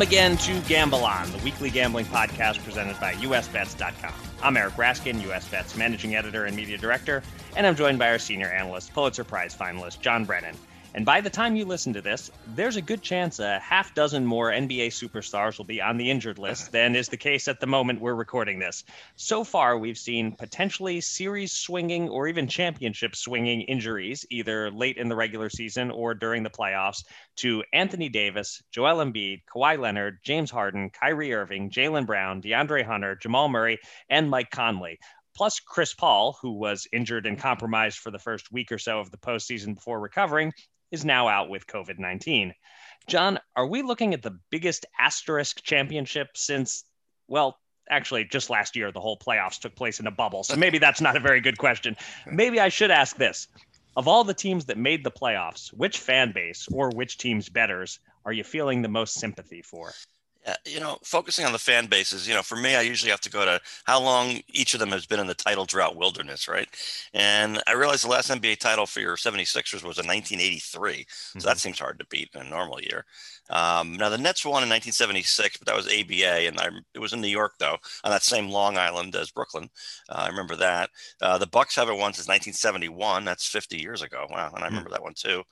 Welcome again to Gamble On, the weekly gambling podcast presented by USBets.com. I'm Eric Raskin, USBets managing editor and media director, and I'm joined by our senior analyst, Pulitzer Prize finalist John Brennan. And by the time you listen to this, there's a good chance a half dozen more NBA superstars will be on the injured list than is the case at the moment we're recording this. So far, we've seen potentially series swinging or even championship swinging injuries, either late in the regular season or during the playoffs, to Anthony Davis, Joel Embiid, Kawhi Leonard, James Harden, Kyrie Irving, Jaylen Brown, DeAndre Hunter, Jamal Murray, and Mike Conley plus Chris Paul, who was injured and compromised for the first week or so of the postseason before recovering, is now out with COVID 19. John, are we looking at the biggest asterisk championship since, well, actually, just last year, the whole playoffs took place in a bubble. So maybe that's not a very good question. Maybe I should ask this. Of all the teams that made the playoffs, which fan base or which team's betters are you feeling the most sympathy for? Uh, you know, focusing on the fan bases, you know, for me, I usually have to go to how long each of them has been in the title drought wilderness, right? And I realized the last NBA title for your 76ers was in 1983. Mm-hmm. So that seems hard to beat in a normal year. Um, now, the Nets won in 1976, but that was ABA. And I, it was in New York, though, on that same Long Island as Brooklyn. Uh, I remember that. Uh, the Bucks haven't won since 1971. That's 50 years ago. Wow. And I hmm. remember mm-hmm. that one, too.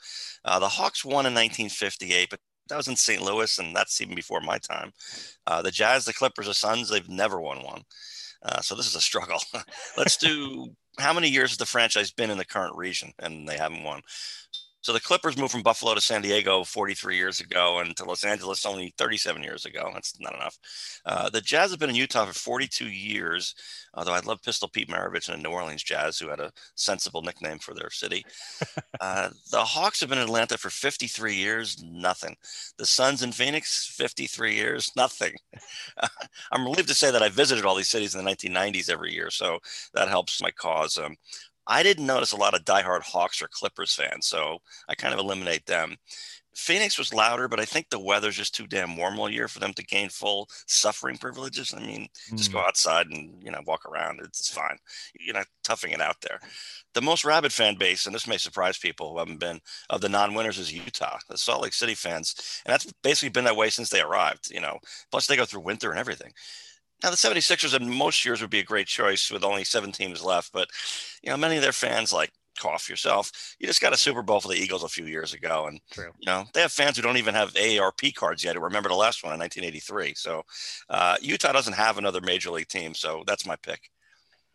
Uh, the Hawks won in 1958, but that was in St. Louis, and that's even before my time. Uh, the Jazz, the Clippers, the Suns, they've never won one. Uh, so this is a struggle. Let's do how many years has the franchise been in the current region, and they haven't won. So the Clippers moved from Buffalo to San Diego 43 years ago and to Los Angeles only 37 years ago. That's not enough. Uh, the Jazz have been in Utah for 42 years, although I love Pistol Pete Maravich and the New Orleans Jazz, who had a sensible nickname for their city. uh, the Hawks have been in Atlanta for 53 years, nothing. The Suns in Phoenix, 53 years, nothing. I'm relieved to say that I visited all these cities in the 1990s every year, so that helps my cause. Um, I didn't notice a lot of diehard Hawks or Clippers fans, so I kind of eliminate them. Phoenix was louder, but I think the weather's just too damn warm all year for them to gain full suffering privileges. I mean, mm. just go hmm. outside and you know walk around; it's fine. You're not toughing it out there. The most rabid fan base, and this may surprise people who haven't been of the non-winners, is Utah, the Salt Lake City fans, and that's basically been that way since they arrived. You know, plus they go through winter and everything. Now, the 76ers in most years would be a great choice with only seven teams left, but you know, many of their fans like cough yourself. You just got a Super Bowl for the Eagles a few years ago, and True. you know they have fans who don't even have AARP cards yet. To remember the last one in 1983. So uh, Utah doesn't have another major league team, so that's my pick.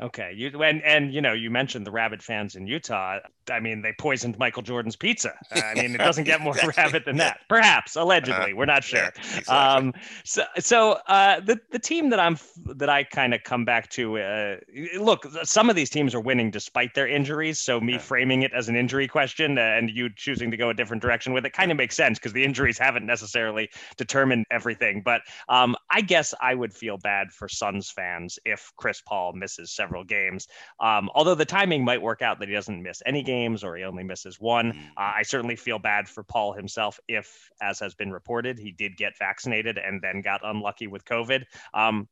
Okay, you and and you know you mentioned the rabid fans in Utah. I mean, they poisoned Michael Jordan's pizza. I mean, it doesn't get more exactly. rabid than that. Perhaps, allegedly, uh, we're not sure. Yeah, exactly. um, so, so uh, the the team that I'm that I kind of come back to. Uh, look, some of these teams are winning despite their injuries. So me framing it as an injury question and you choosing to go a different direction with it kind of makes sense because the injuries haven't necessarily determined everything. But um, I guess I would feel bad for Suns fans if Chris Paul misses several games. Um, although the timing might work out that he doesn't miss any games or he only misses one. Mm. Uh, I certainly feel bad for Paul himself if, as has been reported, he did get vaccinated and then got unlucky with COVID. Um,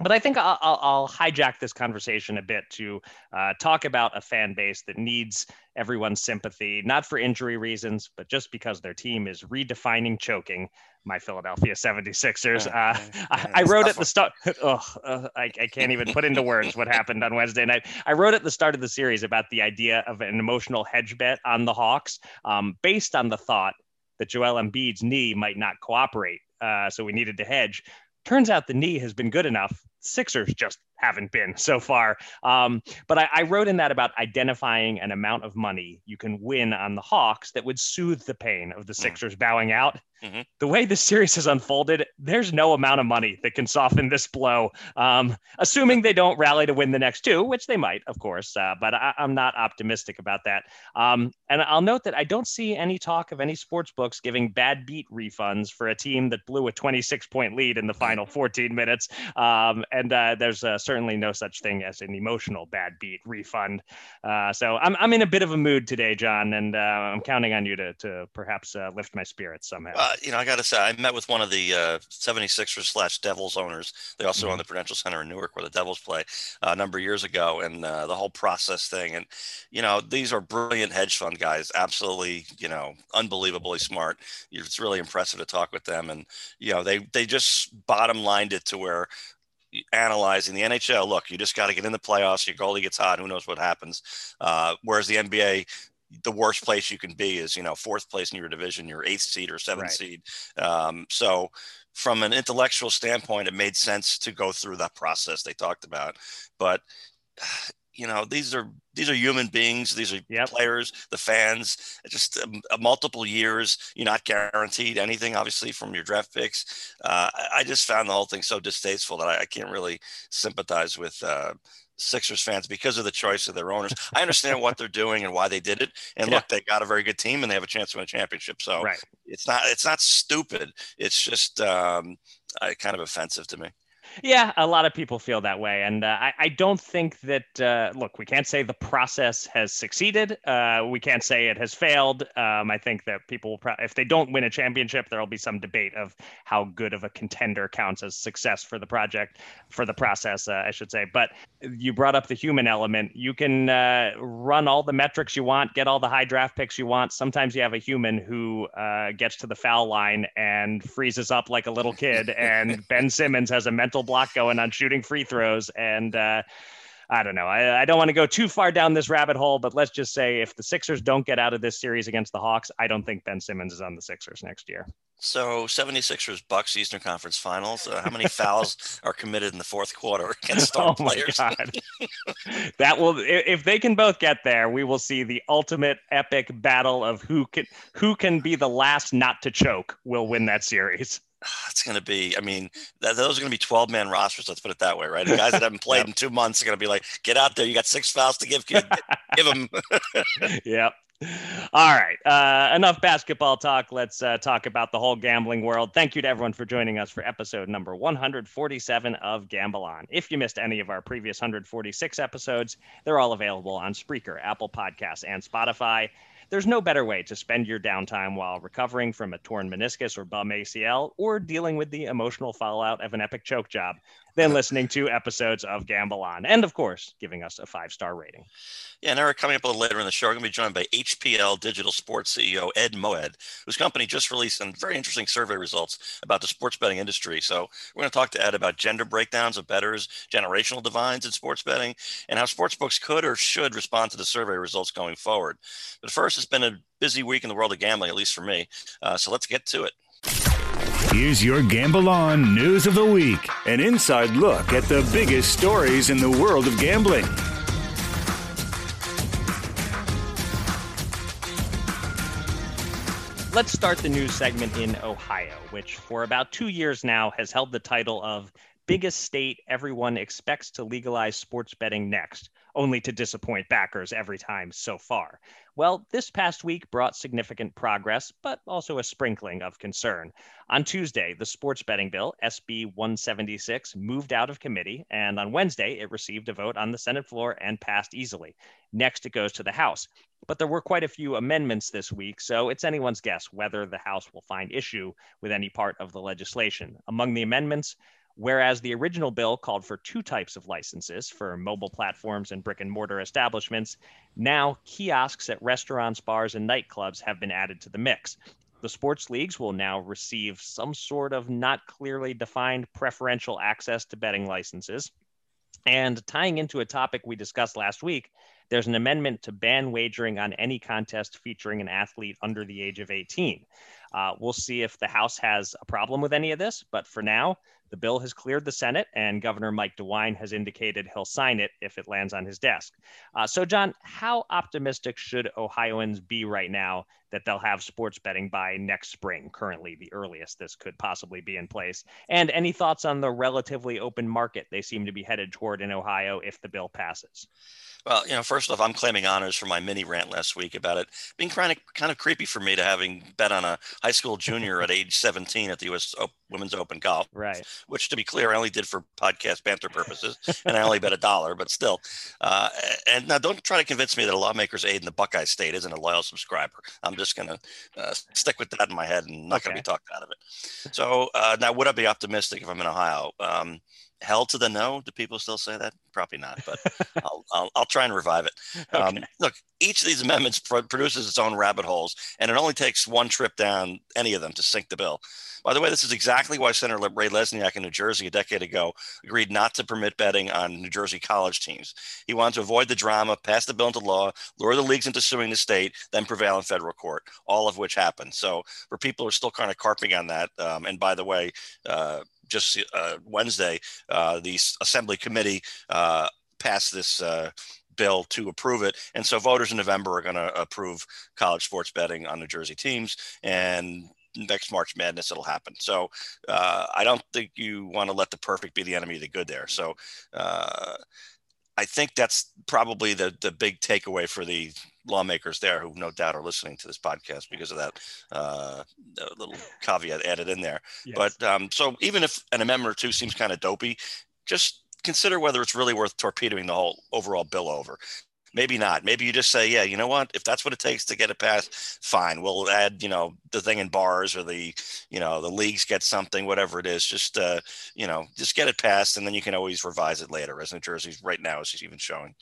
but I think I'll, I'll, hijack this conversation a bit to uh, talk about a fan base that needs everyone's sympathy, not for injury reasons, but just because their team is redefining choking my Philadelphia 76ers. Uh, I, I, wrote at the start, oh, I, I can't even put into words what happened on Wednesday night. I wrote at the start of the series about the idea of an emotional hedge bet on the Hawks um, based on the thought that Joel Embiid's knee might not cooperate. Uh, so we needed to hedge. Turns out the knee has been good enough Sixers just haven't been so far. Um, but I, I, wrote in that about identifying an amount of money you can win on the Hawks that would soothe the pain of the hmm. Sixers mm. bowing out. Mm-hmm. The way this series has unfolded, there's no amount of money that can soften this blow. Um, assuming they don't rally to win the next two, which they might, of course, uh, but I, am not optimistic about that. Um, and I'll note that I don't see any talk of any sports books giving bad beat refunds for a team that blew a 26 point lead in the final 14 minutes. Um, and uh, there's a certainly no such thing as an emotional bad beat refund. Uh, so I'm, I'm in a bit of a mood today, John, and uh, I'm counting on you to, to perhaps uh, lift my spirits somehow. Uh, you know, I got to say, I met with one of the uh, 76ers slash Devils owners. They also mm-hmm. own the Prudential Center in Newark where the Devils play uh, a number of years ago, and the whole process thing. And, you know, these are brilliant hedge fund guys, absolutely, you know, unbelievably smart. It's really impressive to talk with them. And, you know, they, they just bottom lined it to where analyzing the NHL. Look, you just got to get in the playoffs. Your goalie gets hot. Who knows what happens? Uh, whereas the NBA, the worst place you can be is you know fourth place in your division, your eighth seed or seventh right. seed. Um, so from an intellectual standpoint, it made sense to go through that process they talked about. But you know these are these are human beings these are yep. players the fans just um, uh, multiple years you're not guaranteed anything obviously from your draft picks uh, i just found the whole thing so distasteful that i, I can't really sympathize with uh, Sixers fans because of the choice of their owners. I understand what they're doing and why they did it. And yeah. look, they got a very good team and they have a chance to win a championship. So right. it's not it's not stupid. It's just um, uh, kind of offensive to me. Yeah, a lot of people feel that way. And uh, I, I, don't think that, uh, look, we can't say the process has succeeded. Uh, we can't say it has failed. Um, I think that people will, pro- if they don't win a championship, there'll be some debate of how good of a contender counts as success for the project, for the process, uh, I should say. But you brought up the human element. You can uh, run all the metrics you want, get all the high draft picks you want. Sometimes you have a human who uh, gets to the foul line and freezes up like a little kid. and Ben Simmons has a mental mental block going on shooting free throws. And uh, I don't know. I, I don't want to go too far down this rabbit hole, but let's just say if the Sixers don't get out of this series against the Hawks, I don't think Ben Simmons is on the Sixers next year. So 76ers Bucks Eastern Conference Finals. Uh, how many fouls are committed in the fourth quarter against star oh players? that will if they can both get there, we will see the ultimate epic battle of who can who can be the last not to choke will win that series. It's going to be, I mean, those are going to be 12 man rosters. Let's put it that way, right? The guys that haven't played yep. in two months are going to be like, get out there. You got six fouls to give, give, give them. yep. All right. Uh, enough basketball talk. Let's uh, talk about the whole gambling world. Thank you to everyone for joining us for episode number 147 of Gamble On. If you missed any of our previous 146 episodes, they're all available on Spreaker, Apple Podcasts, and Spotify. There's no better way to spend your downtime while recovering from a torn meniscus or bum ACL or dealing with the emotional fallout of an epic choke job than listening to episodes of Gamble On. And of course, giving us a five star rating. Yeah, and Eric, coming up a little later in the show, we're going to be joined by HPL Digital Sports CEO Ed Moed, whose company just released some very interesting survey results about the sports betting industry. So we're going to talk to Ed about gender breakdowns of bettors, generational divides in sports betting, and how sports books could or should respond to the survey results going forward. But first, it's been a busy week in the world of gambling, at least for me. Uh, so let's get to it. Here's your Gamble On News of the Week an inside look at the biggest stories in the world of gambling. Let's start the news segment in Ohio, which for about two years now has held the title of biggest state everyone expects to legalize sports betting next, only to disappoint backers every time so far. Well, this past week brought significant progress, but also a sprinkling of concern. On Tuesday, the sports betting bill, SB 176, moved out of committee, and on Wednesday, it received a vote on the Senate floor and passed easily. Next, it goes to the House. But there were quite a few amendments this week, so it's anyone's guess whether the House will find issue with any part of the legislation. Among the amendments, Whereas the original bill called for two types of licenses for mobile platforms and brick and mortar establishments, now kiosks at restaurants, bars, and nightclubs have been added to the mix. The sports leagues will now receive some sort of not clearly defined preferential access to betting licenses. And tying into a topic we discussed last week, there's an amendment to ban wagering on any contest featuring an athlete under the age of 18. Uh, we'll see if the House has a problem with any of this, but for now, the bill has cleared the Senate, and Governor Mike DeWine has indicated he'll sign it if it lands on his desk. Uh, so, John, how optimistic should Ohioans be right now that they'll have sports betting by next spring, currently the earliest this could possibly be in place. And any thoughts on the relatively open market they seem to be headed toward in Ohio if the bill passes? Well, you know, first off, I'm claiming honors for my mini rant last week about it being kind of kind of creepy for me to having bet on a high school junior at age 17 at the U.S. Women's Open Golf. Right. Which, to be clear, I only did for podcast banter purposes, and I only bet a dollar. But still, uh, and now don't try to convince me that a lawmaker's aide in the Buckeye State isn't a loyal subscriber. I'm just going to uh, stick with that in my head and not okay. going to be talked out of it. So uh, now, would I be optimistic if I'm in Ohio? Um, hell to the no. Do people still say that? Probably not, but I'll, I'll, I'll, try and revive it. Um. Look, each of these amendments pro- produces its own rabbit holes, and it only takes one trip down any of them to sink the bill. By the way, this is exactly why Senator Ray Lesniak in New Jersey a decade ago agreed not to permit betting on New Jersey college teams. He wanted to avoid the drama, pass the bill into law, lure the leagues into suing the state, then prevail in federal court, all of which happened. So, for people who are still kind of carping on that, um, and by the way, uh, just uh, Wednesday, uh, the Assembly Committee uh, passed this bill to approve it. And so voters in November are going to approve college sports betting on New Jersey teams. And next March Madness, it'll happen. So uh, I don't think you want to let the perfect be the enemy of the good there. So uh, I think that's probably the the big takeaway for the lawmakers there, who no doubt are listening to this podcast because of that uh, little caveat added in there. Yes. But um, so even if an amendment or two seems kind of dopey, just consider whether it's really worth torpedoing the whole overall bill over maybe not. Maybe you just say, yeah, you know what? If that's what it takes to get it passed, fine. We'll add, you know, the thing in bars or the, you know, the leagues get something, whatever it is. Just, uh, you know, just get it passed, and then you can always revise it later, as New Jersey's right now is even showing.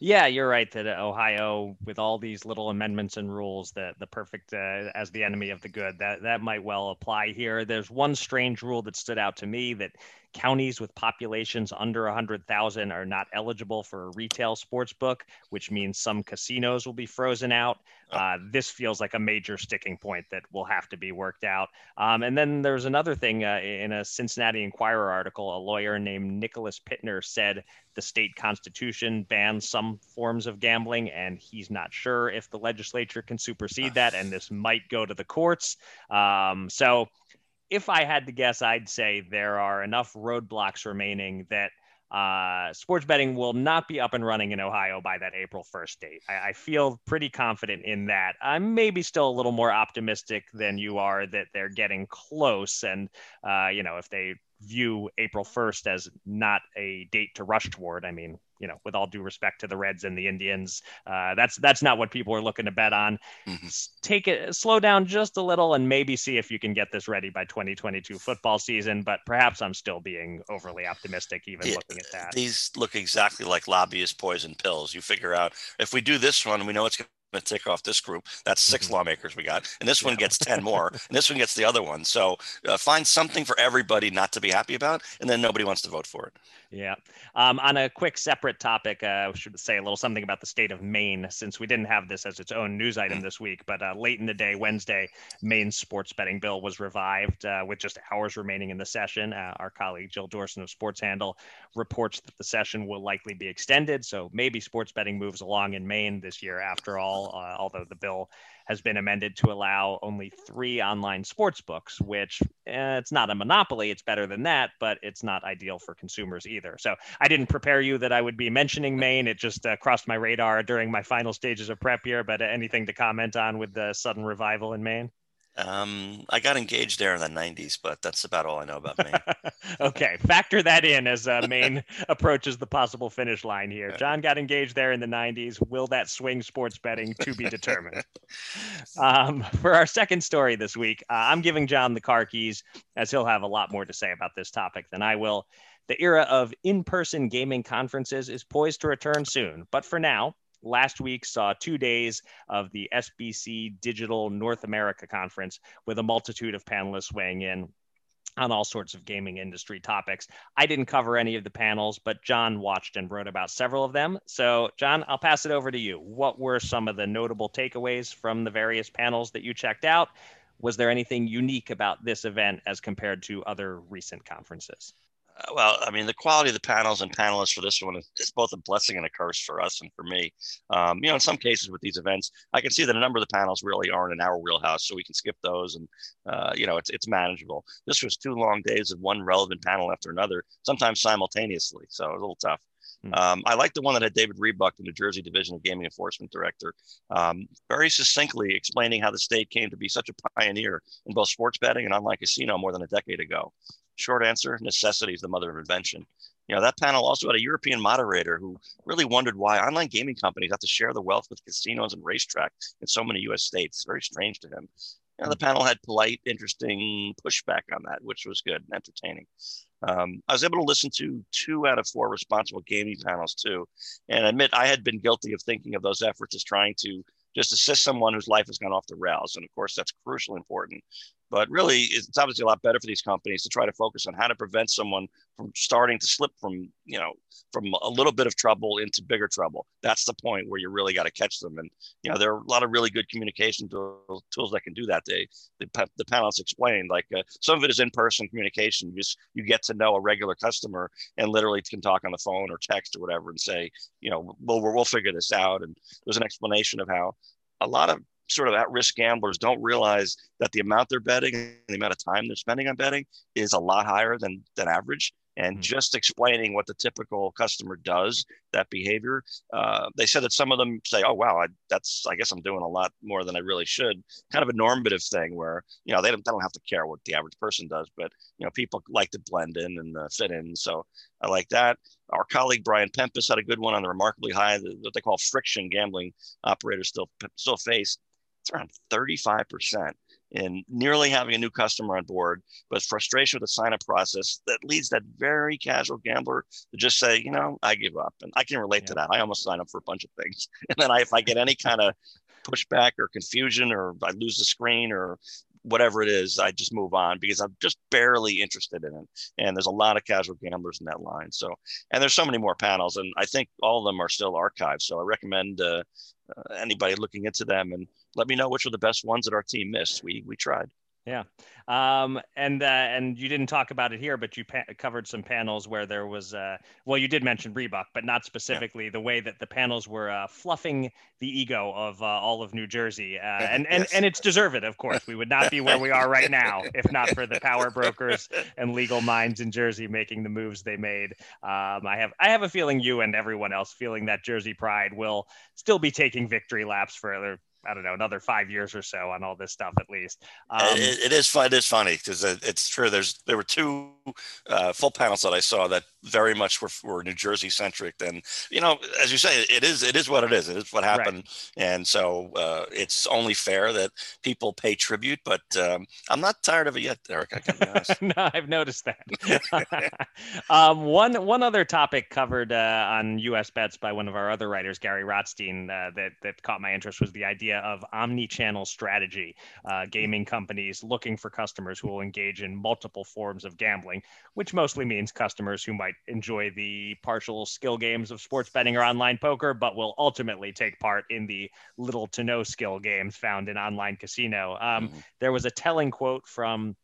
Yeah, you're right that Ohio, with all these little amendments and rules, that the perfect uh, as the enemy of the good, that that might well apply here. There's one strange rule that stood out to me that counties with populations under 100,000 are not eligible for a retail sports book, which means some casinos will be frozen out. Uh, this feels like a major sticking point that will have to be worked out. Um, and then there's another thing uh, in a Cincinnati Enquirer article, a lawyer named Nicholas Pittner said the state constitution bans some forms of gambling, and he's not sure if the legislature can supersede that, and this might go to the courts. Um, so, if I had to guess, I'd say there are enough roadblocks remaining that uh, sports betting will not be up and running in Ohio by that April 1st date. I, I, feel pretty confident in that. I'm maybe still a little more optimistic than you are that they're getting close. And, uh, you know, if they view April 1st as not a date to rush toward, I mean, you know, with all due respect to the Reds and the Indians, uh, that's that's not what people are looking to bet on. Mm-hmm. Take it, slow down just a little, and maybe see if you can get this ready by 2022 football season. But perhaps I'm still being overly optimistic, even yeah, looking at that. These look exactly like lobbyist poison pills. You figure out if we do this one, we know it's going to tick off this group. That's 6 mm-hmm. lawmakers we got, and this yeah. one gets ten more, and this one gets the other one. So uh, find something for everybody not to be happy about, and then nobody wants to vote for it. Yeah. Um, on a quick separate topic, uh, I should say a little something about the state of Maine, since we didn't have this as its own news item this week. But uh, late in the day, Wednesday, Maine's sports betting bill was revived uh, with just hours remaining in the session. Uh, our colleague Jill Dorson of Sports Handle reports that the session will likely be extended. So maybe sports betting moves along in Maine this year after all, uh, although the bill has been amended to allow only three online sports books, which eh, it's not a monopoly. It's better than that, but it's not ideal for consumers either. So I didn't prepare you that I would be mentioning Maine. It just uh, crossed my radar during my final stages of prep here. But anything to comment on with the sudden revival in Maine? Um, I got engaged there in the 90s, but that's about all I know about Maine. okay, factor that in as uh, Maine approaches the possible finish line here. John got engaged there in the 90s. Will that swing sports betting to be determined? um, for our second story this week, uh, I'm giving John the car keys, as he'll have a lot more to say about this topic than I will. The era of in person gaming conferences is poised to return soon, but for now, last week saw uh, two days of the SBC Digital North America Conference with a multitude of panelists weighing in on all sorts of gaming industry topics. I didn't cover any of the panels, but John watched and wrote about several of them. So, John, I'll pass it over to you. What were some of the notable takeaways from the various panels that you checked out? Was there anything unique about this event as compared to other recent conferences? Well, I mean, the quality of the panels and panelists for this one is, both a blessing and a curse for us and for me. Um, you know, in some cases with these events, I can see that a number of the panels really aren't in our wheelhouse, so we can skip those, and uh, you know, it's it's manageable. This was two long days of one relevant panel after another, sometimes simultaneously, so it was a little tough. Hmm. Um, I like the one that had David Rebuck, the New Jersey Division of Gaming Enforcement Director, um, very succinctly explaining how the state came to be such a pioneer in both sports betting and online casino more than a decade ago. Short answer necessity is the mother of invention. You know, that panel also had a European moderator who really wondered why online gaming companies have to share the wealth with casinos and racetracks in so many US states. Very strange to him. You know, the panel had polite, interesting pushback on that, which was good and entertaining. Um, I was able to listen to two out of four responsible gaming panels too, and admit I had been guilty of thinking of those efforts as trying to just assist someone whose life has gone off the rails. And of course, that's crucially important. But really, it's obviously a lot better for these companies to try to focus on how to prevent someone from starting to slip from, you know, from a little bit of trouble into bigger trouble. That's the point where you really got to catch them. And, you know, there are a lot of really good communication tools, tools that can do that. They, the, the panelists explained, like uh, some of it is in-person communication. You just, you get to know a regular customer and literally can talk on the phone or text or whatever and say, you know, well, we'll we'll figure this out. And there's an explanation of how a lot of sort of at-risk gamblers don't realize that the amount they're betting and the amount of time they're spending on betting is a lot higher than than average. And mm-hmm. just explaining what the typical customer does that behavior uh, they said that some of them say oh wow I, that's i guess i'm doing a lot more than i really should. Kind of a normative thing where you know they don't, they don't have to care what the average person does but you know people like to blend in and uh, fit in. So i like that. Our colleague brian Pempus had a good one on the remarkably high what they call friction gambling operators still still face it's around 35% in nearly having a new customer on board, but frustration with the sign up process that leads that very casual gambler to just say, you know, I give up. And I can relate yeah. to that. I almost sign up for a bunch of things. And then I, if I get any kind of pushback or confusion or I lose the screen or whatever it is, I just move on because I'm just barely interested in it. And there's a lot of casual gamblers in that line. So, and there's so many more panels, and I think all of them are still archived. So I recommend uh, uh, anybody looking into them and let me know which are the best ones that our team missed. We we tried. Yeah, um, and uh, and you didn't talk about it here, but you pa- covered some panels where there was uh, well, you did mention Rebuck, but not specifically yeah. the way that the panels were uh, fluffing the ego of uh, all of New Jersey, uh, and and yes. and it's deserved, of course. We would not be where we are right now if not for the power brokers and legal minds in Jersey making the moves they made. Um, I have I have a feeling you and everyone else feeling that Jersey pride will still be taking victory laps for I don't know, another five years or so on all this stuff at least. Um, it, it is fun. It is funny because it's true. There's there were two uh, full panels that I saw that very much were, were New Jersey centric. And you know, as you say, it is it is what it is. It is what happened, right. and so uh, it's only fair that people pay tribute. But um, I'm not tired of it yet, Eric. I can be honest. no, I've noticed that. um, one one other topic covered uh, on U.S. bets by one of our other writers, Gary Rotstein, uh, that that caught my interest was the idea of omni-channel strategy. Uh, gaming companies looking for customers who will engage in multiple forms of gambling, which mostly means customers who might might enjoy the partial skill games of sports betting or online poker, but will ultimately take part in the little to no skill games found in online casino. Um, mm-hmm. There was a telling quote from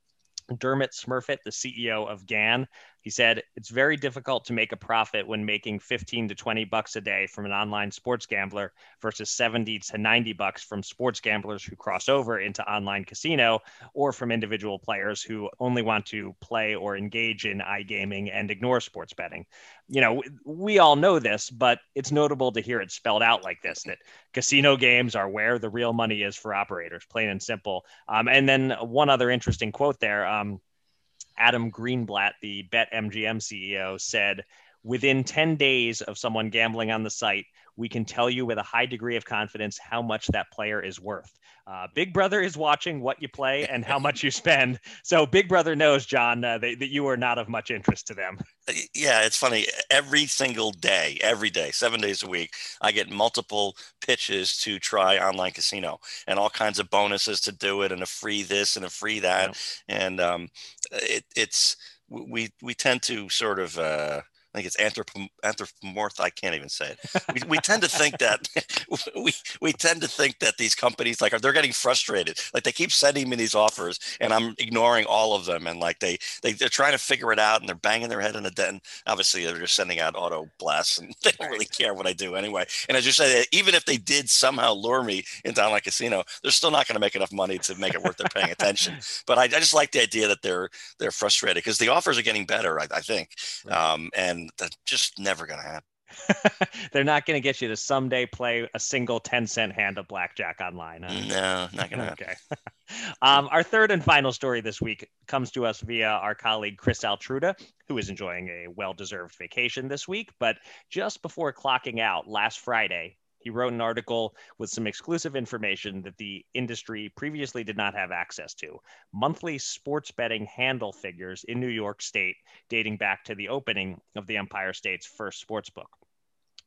Dermot Smurfit, the CEO of GAN, he said, It's very difficult to make a profit when making 15 to 20 bucks a day from an online sports gambler versus 70 to 90 bucks from sports gamblers who cross over into online casino or from individual players who only want to play or engage in iGaming and ignore sports betting. You know, we all know this, but it's notable to hear it spelled out like this that casino games are where the real money is for operators, plain and simple. Um, and then one other interesting quote there. Um, Adam Greenblatt, the BetMGM CEO, said within 10 days of someone gambling on the site, we can tell you with a high degree of confidence how much that player is worth. Uh, Big Brother is watching what you play and how much you spend. So Big Brother knows, John, uh, that, that you are not of much interest to them. Uh, yeah, it's funny. Every single day, every day, seven days a week, I get multiple pitches to try online casino and all kinds of bonuses to do it and a free this and a free that. Yeah. And um, it, it's we we tend to sort of. Uh, I think it's anthropom- anthropomorph. I can't even say it. We, we tend to think that we, we tend to think that these companies like are they're getting frustrated. Like they keep sending me these offers and I'm ignoring all of them. And like they, they they're trying to figure it out and they're banging their head in a den. Obviously they're just sending out auto blasts and they don't really care what I do anyway. And as you say, even if they did somehow lure me into online casino, they're still not going to make enough money to make it worth their paying attention. But I, I just like the idea that they're they're frustrated because the offers are getting better. I, I think, um, and that's just never going to happen. They're not going to get you to someday play a single 10 cent hand of blackjack online. Huh? No, not going to happen. Okay. um, our third and final story this week comes to us via our colleague Chris Altruda, who is enjoying a well deserved vacation this week. But just before clocking out last Friday, he wrote an article with some exclusive information that the industry previously did not have access to monthly sports betting handle figures in New York State, dating back to the opening of the Empire State's first sports book.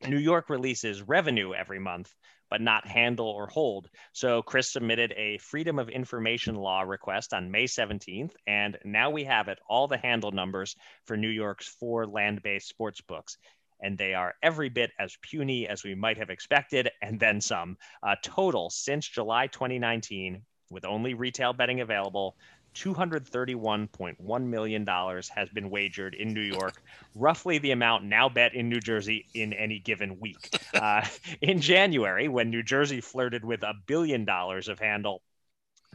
New York releases revenue every month, but not handle or hold. So Chris submitted a Freedom of Information Law request on May 17th, and now we have it all the handle numbers for New York's four land based sports books and they are every bit as puny as we might have expected, and then some. Uh, total since July 2019, with only retail betting available, $231.1 million has been wagered in New York, roughly the amount now bet in New Jersey in any given week. Uh, in January, when New Jersey flirted with a billion dollars of handle,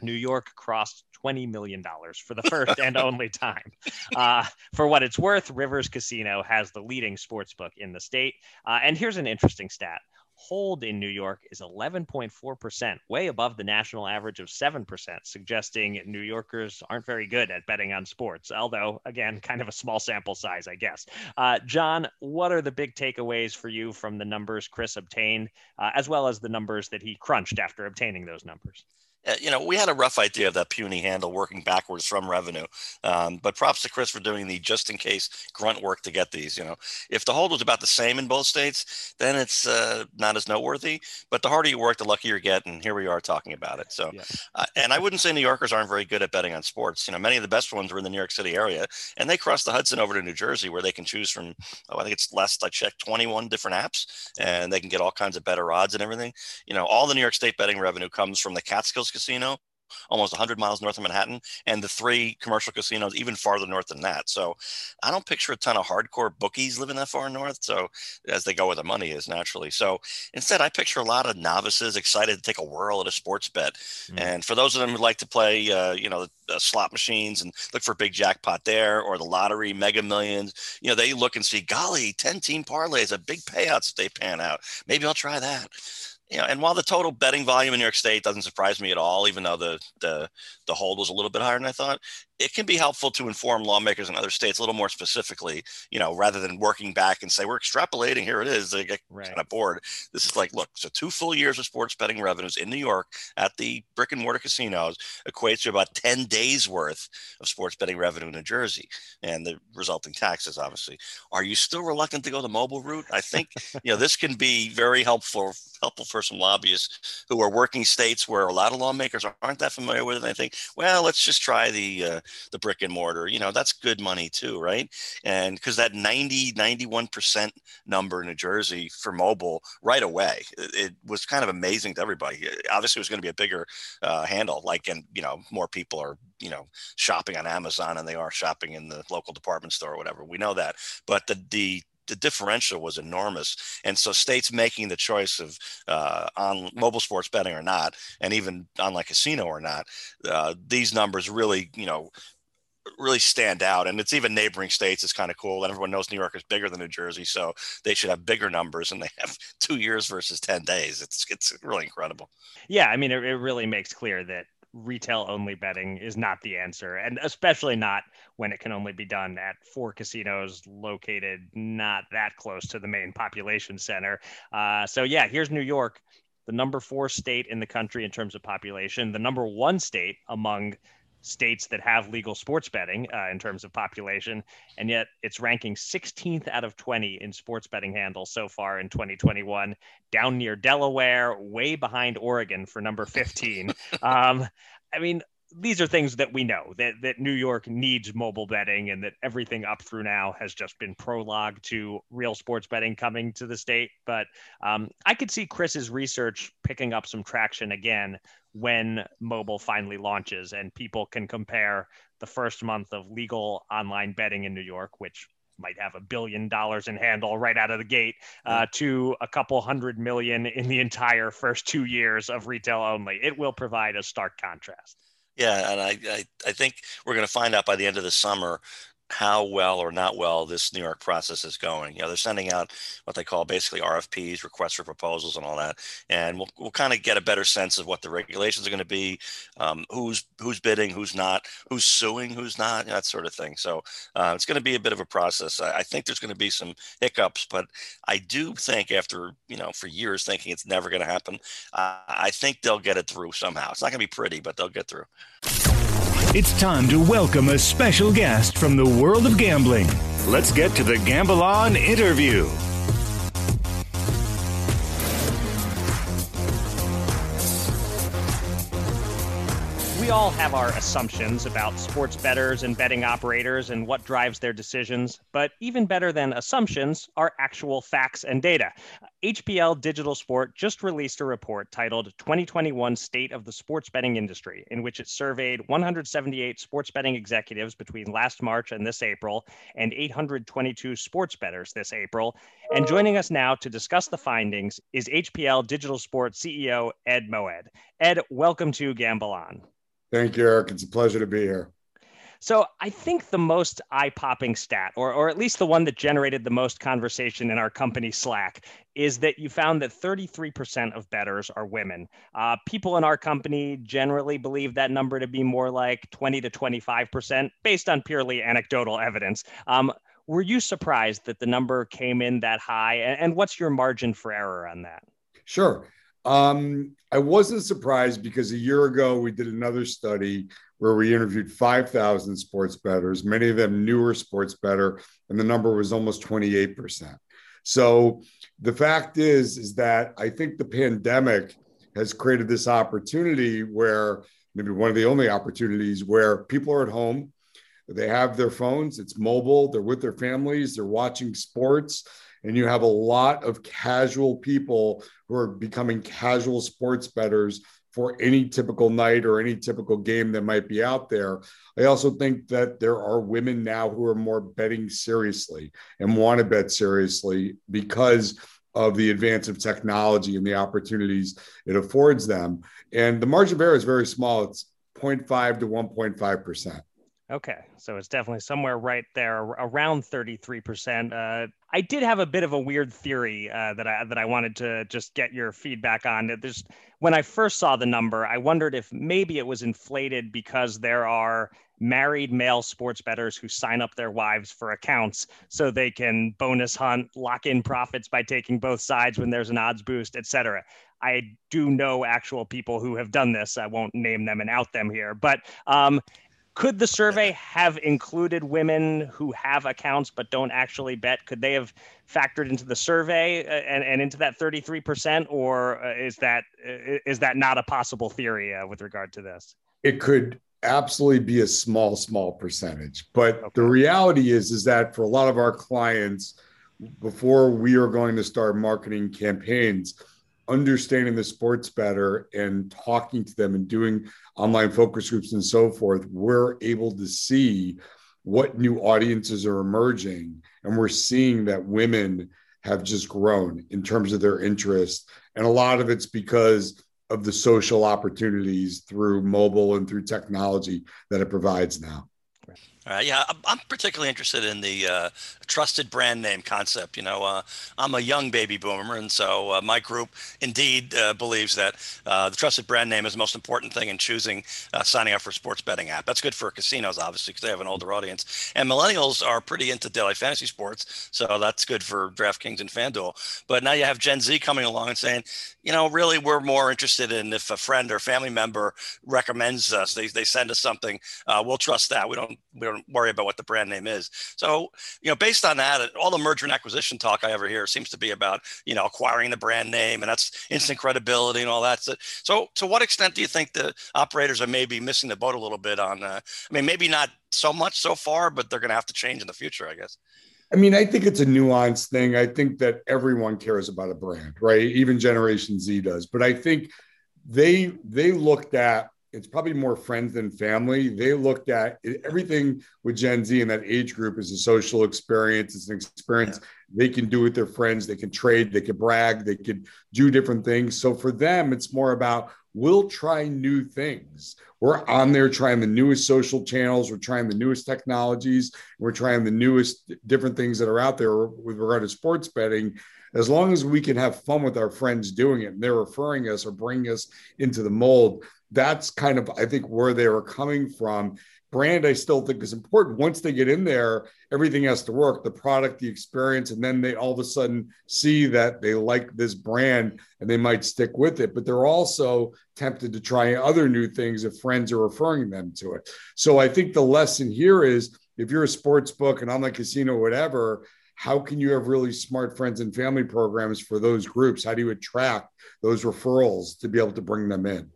New York crossed $20 million for the first and only time. Uh, for what it's worth, Rivers Casino has the leading sports book in the state. Uh, and here's an interesting stat hold in New York is 11.4%, way above the national average of 7%, suggesting New Yorkers aren't very good at betting on sports. Although, again, kind of a small sample size, I guess. Uh, John, what are the big takeaways for you from the numbers Chris obtained, uh, as well as the numbers that he crunched after obtaining those numbers? Uh, you know, we had a rough idea of that puny handle working backwards from revenue. Um, but props to Chris for doing the just in case grunt work to get these. You know, if the hold was about the same in both states, then it's uh, not as noteworthy. But the harder you work, the luckier you get. And here we are talking about it. So, yeah. uh, and I wouldn't say New Yorkers aren't very good at betting on sports. You know, many of the best ones are in the New York City area, and they cross the Hudson over to New Jersey, where they can choose from. Oh, I think it's last I checked, 21 different apps, and they can get all kinds of better odds and everything. You know, all the New York State betting revenue comes from the Catskills Casino almost 100 miles north of Manhattan, and the three commercial casinos even farther north than that. So I don't picture a ton of hardcore bookies living that far north. So as they go where the money is naturally. So instead, I picture a lot of novices excited to take a whirl at a sports bet. Mm. And for those of them who like to play, uh, you know, uh, slot machines and look for a big jackpot there or the lottery, mega millions, you know, they look and see, golly, 10 team parlays, a big payouts if they pan out. Maybe I'll try that you know, and while the total betting volume in New York State doesn't surprise me at all, even though the the the hold was a little bit higher than I thought, it can be helpful to inform lawmakers in other states a little more specifically, you know, rather than working back and say we're extrapolating. Here it is. They get right. kind of bored. This is like, look, so two full years of sports betting revenues in New York at the brick and mortar casinos equates to about ten days worth of sports betting revenue in New Jersey, and the resulting taxes. Obviously, are you still reluctant to go the mobile route? I think you know this can be very helpful helpful for some lobbyists who are working states where a lot of lawmakers aren't that familiar with it. And they think, well, let's just try the uh, the brick and mortar, you know, that's good money too, right? And because that 90, 91% number in New Jersey for mobile right away, it, it was kind of amazing to everybody. Obviously, it was going to be a bigger uh, handle, like, and, you know, more people are, you know, shopping on Amazon and they are shopping in the local department store or whatever. We know that. But the, the, the differential was enormous. And so states making the choice of uh, on mobile sports betting or not, and even online casino or not, uh, these numbers really, you know, really stand out. And it's even neighboring states. It's kind of cool. And everyone knows New York is bigger than New Jersey, so they should have bigger numbers. And they have two years versus ten days. It's it's really incredible. Yeah, I mean, it, it really makes clear that retail only betting is not the answer, and especially not when it can only be done at four casinos located not that close to the main population center. Uh, so, yeah, here's New York, the number four state in the country in terms of population, the number one state among states that have legal sports betting uh, in terms of population, and yet it's ranking 16th out of 20 in sports betting handles so far in 2021, down near Delaware, way behind Oregon for number 15. um, I mean, these are things that we know that that New York needs mobile betting and that everything up through now has just been prologue to real sports betting coming to the state. But um, I could see Chris's research picking up some traction again when mobile finally launches and people can compare the first month of legal online betting in New York, which might have a billion dollars in handle right out of the gate uh, to a couple hundred million in the entire first two years of retail only. It will provide a stark contrast. Yeah, and I, I, I think we're going to find out by the end of the summer how well or not well this New York process is going. You know, they're sending out what they call basically RFPs, requests for proposals, and all that, and we'll, we'll kind of get a better sense of what the regulations are going to be, um, who's who's bidding, who's not, who's suing, who's not, that sort of thing. So uh, it's going to be a bit of a process. I, I think there's going to be some hiccups, but I do think after you know for years thinking it's never going to happen, uh, I think they'll get it through somehow. It's not going to be pretty, but they'll get through. It's time to welcome a special guest from the world of gambling. Let's get to the Gamble On interview. We all have our assumptions about sports bettors and betting operators and what drives their decisions, but even better than assumptions are actual facts and data. HPL Digital Sport just released a report titled 2021 State of the Sports Betting Industry, in which it surveyed 178 sports betting executives between last March and this April, and 822 sports bettors this April. And joining us now to discuss the findings is HPL Digital Sport CEO Ed Moed. Ed, welcome to Gamble On. Thank you, Eric. It's a pleasure to be here. So I think the most eye-popping stat, or, or at least the one that generated the most conversation in our company Slack, is that you found that 33% of bettors are women. Uh, people in our company generally believe that number to be more like 20 to 25%, based on purely anecdotal evidence. Um, were you surprised that the number came in that high? And, and what's your margin for error on that? Sure. Um, I wasn't surprised because a year ago we did another study where we interviewed 5,000 sports bettors, many of them newer sports bettor, and the number was almost 28%. So the fact is, is that I think the pandemic has created this opportunity where maybe one of the only opportunities where people are at home, they have their phones, it's mobile, they're with their families, they're watching sports and you have a lot of casual people who are becoming casual sports bettors for any typical night or any typical game that might be out there. I also think that there are women now who are more betting seriously and want to bet seriously because of the advance of technology and the opportunities it affords them. And the margin of error is very small. It's 0.5 to 1.5%. Okay, so it's definitely somewhere right there, around 33%. Uh, I did have a bit of a weird theory uh, that I that I wanted to just get your feedback on. There's when I first saw the number, I wondered if maybe it was inflated because there are married male sports bettors who sign up their wives for accounts so they can bonus hunt, lock in profits by taking both sides when there's an odds boost, etc. I do know actual people who have done this. I won't name them and out them here, but um, could the survey have included women who have accounts but don't actually bet? Could they have factored into the survey uh, and, and into that 33%, or uh, is that uh, that not a possible theory uh, with regard to this? It could absolutely be a small, small percentage, but okay. the reality is is that for a lot of our clients, before we are going to start marketing campaigns, understanding the sports better and talking to them and doing online focus groups and so forth, we're able to see what new audiences are emerging. And we're seeing that women have just grown in terms of their interest. And a lot of it's because of the social opportunities through mobile and through technology that it provides now. Uh, yeah, I'm particularly interested in the uh, trusted brand name concept. You know, uh, I'm a young baby boomer, and so uh, my group indeed uh, believes that uh, the trusted brand name is the most important thing in choosing signing up for a sports betting app. That's good for casinos, obviously, because they have an older audience. And millennials are pretty into daily fantasy sports, so that's good for DraftKings and FanDuel. But now you have Gen Z coming along and saying, you know, really, we're more interested in if a friend or family member recommends us, they, they send us something, we'll trust that. We don't we don't worry about what the brand name is. So, you know, based on that, all the merger and acquisition talk I ever hear seems to be about, you know, acquiring the brand name and that's instant credibility and all that. So, so to what extent do you think the operators are maybe missing the boat a little bit on, uh, I mean, maybe not so much so far, but they're going to have to change in the future, I guess. I mean, I think it's a nuanced thing. I think that everyone cares about a brand, right? Even Generation Z does. But I think they they looked at it's probably more friends than family. They looked at everything with Gen Z in that age group is a social experience. It's an experience they can do with their friends. They can trade, they can brag, they can do different things. So for them, it's more about we'll try new things. We're on there trying the newest social channels. We're trying the newest technologies. We're trying the newest different things that are out there with regard to sports betting. As long as we can have fun with our friends doing it and they're referring us or bringing us into the mold, that's kind of I think where they were coming from. Brand, I still think is important. Once they get in there, everything has to work the product, the experience, and then they all of a sudden see that they like this brand and they might stick with it. But they're also tempted to try other new things if friends are referring them to it. So I think the lesson here is if you're a sports book and I'm casino, whatever, how can you have really smart friends and family programs for those groups? How do you attract those referrals to be able to bring them in?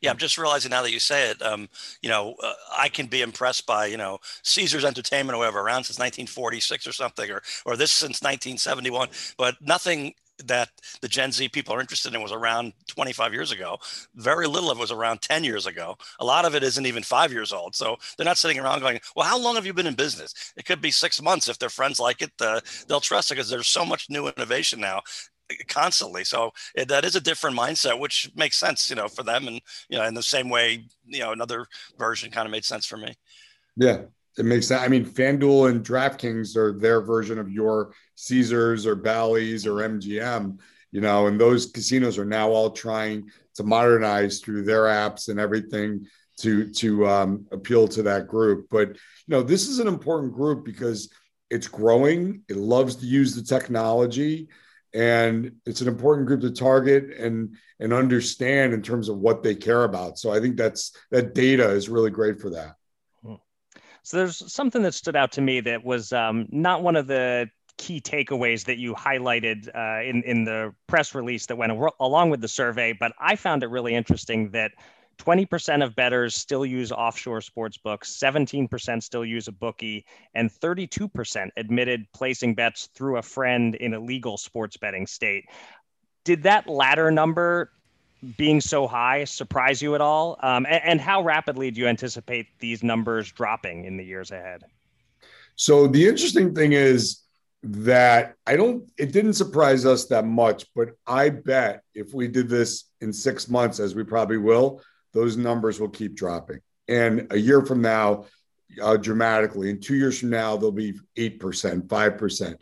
Yeah, I'm just realizing now that you say it. Um, you know, uh, I can be impressed by you know Caesars Entertainment or whatever around since 1946 or something, or or this since 1971, but nothing that the Gen Z people are interested in was around 25 years ago. Very little of it was around 10 years ago. A lot of it isn't even five years old. So they're not sitting around going, well, how long have you been in business? It could be six months. If their friends like it, uh, they'll trust it because there's so much new innovation now constantly. So it, eh, that is a different mindset, which makes sense, you know, for them. And, you know, in the same way, you know, another version kind of made sense for me. Yeah, it makes sense. I mean, FanDuel and DraftKings are their version of your Caesars or Bally's or MGM, you know, and those casinos are now all trying to modernize through their apps and everything to to um, appeal to that group. But you know, this is an important group because it's growing. It loves to use the technology and it's an important group to target and and understand in terms of what they care about. So i think that's that data is really great for that. So there's something that stood out to me that was um, not one of the key takeaways that you highlighted uh, in in the press release that went along with the survey but i found it really interesting that 20% of bettors still use offshore sports books, 17% still use a bookie, and 32% admitted placing bets through a friend in a legal sports betting state. Did that latter number being so high surprise you at all? Um, and, and how rapidly do you anticipate these numbers dropping in the years ahead? So the interesting thing is that I don't, it didn't surprise us that much, but I bet if we did this in six months, as we probably will, those numbers will keep dropping. And a year from now, uh, dramatically, and two years from now, they'll be 8%, 5%.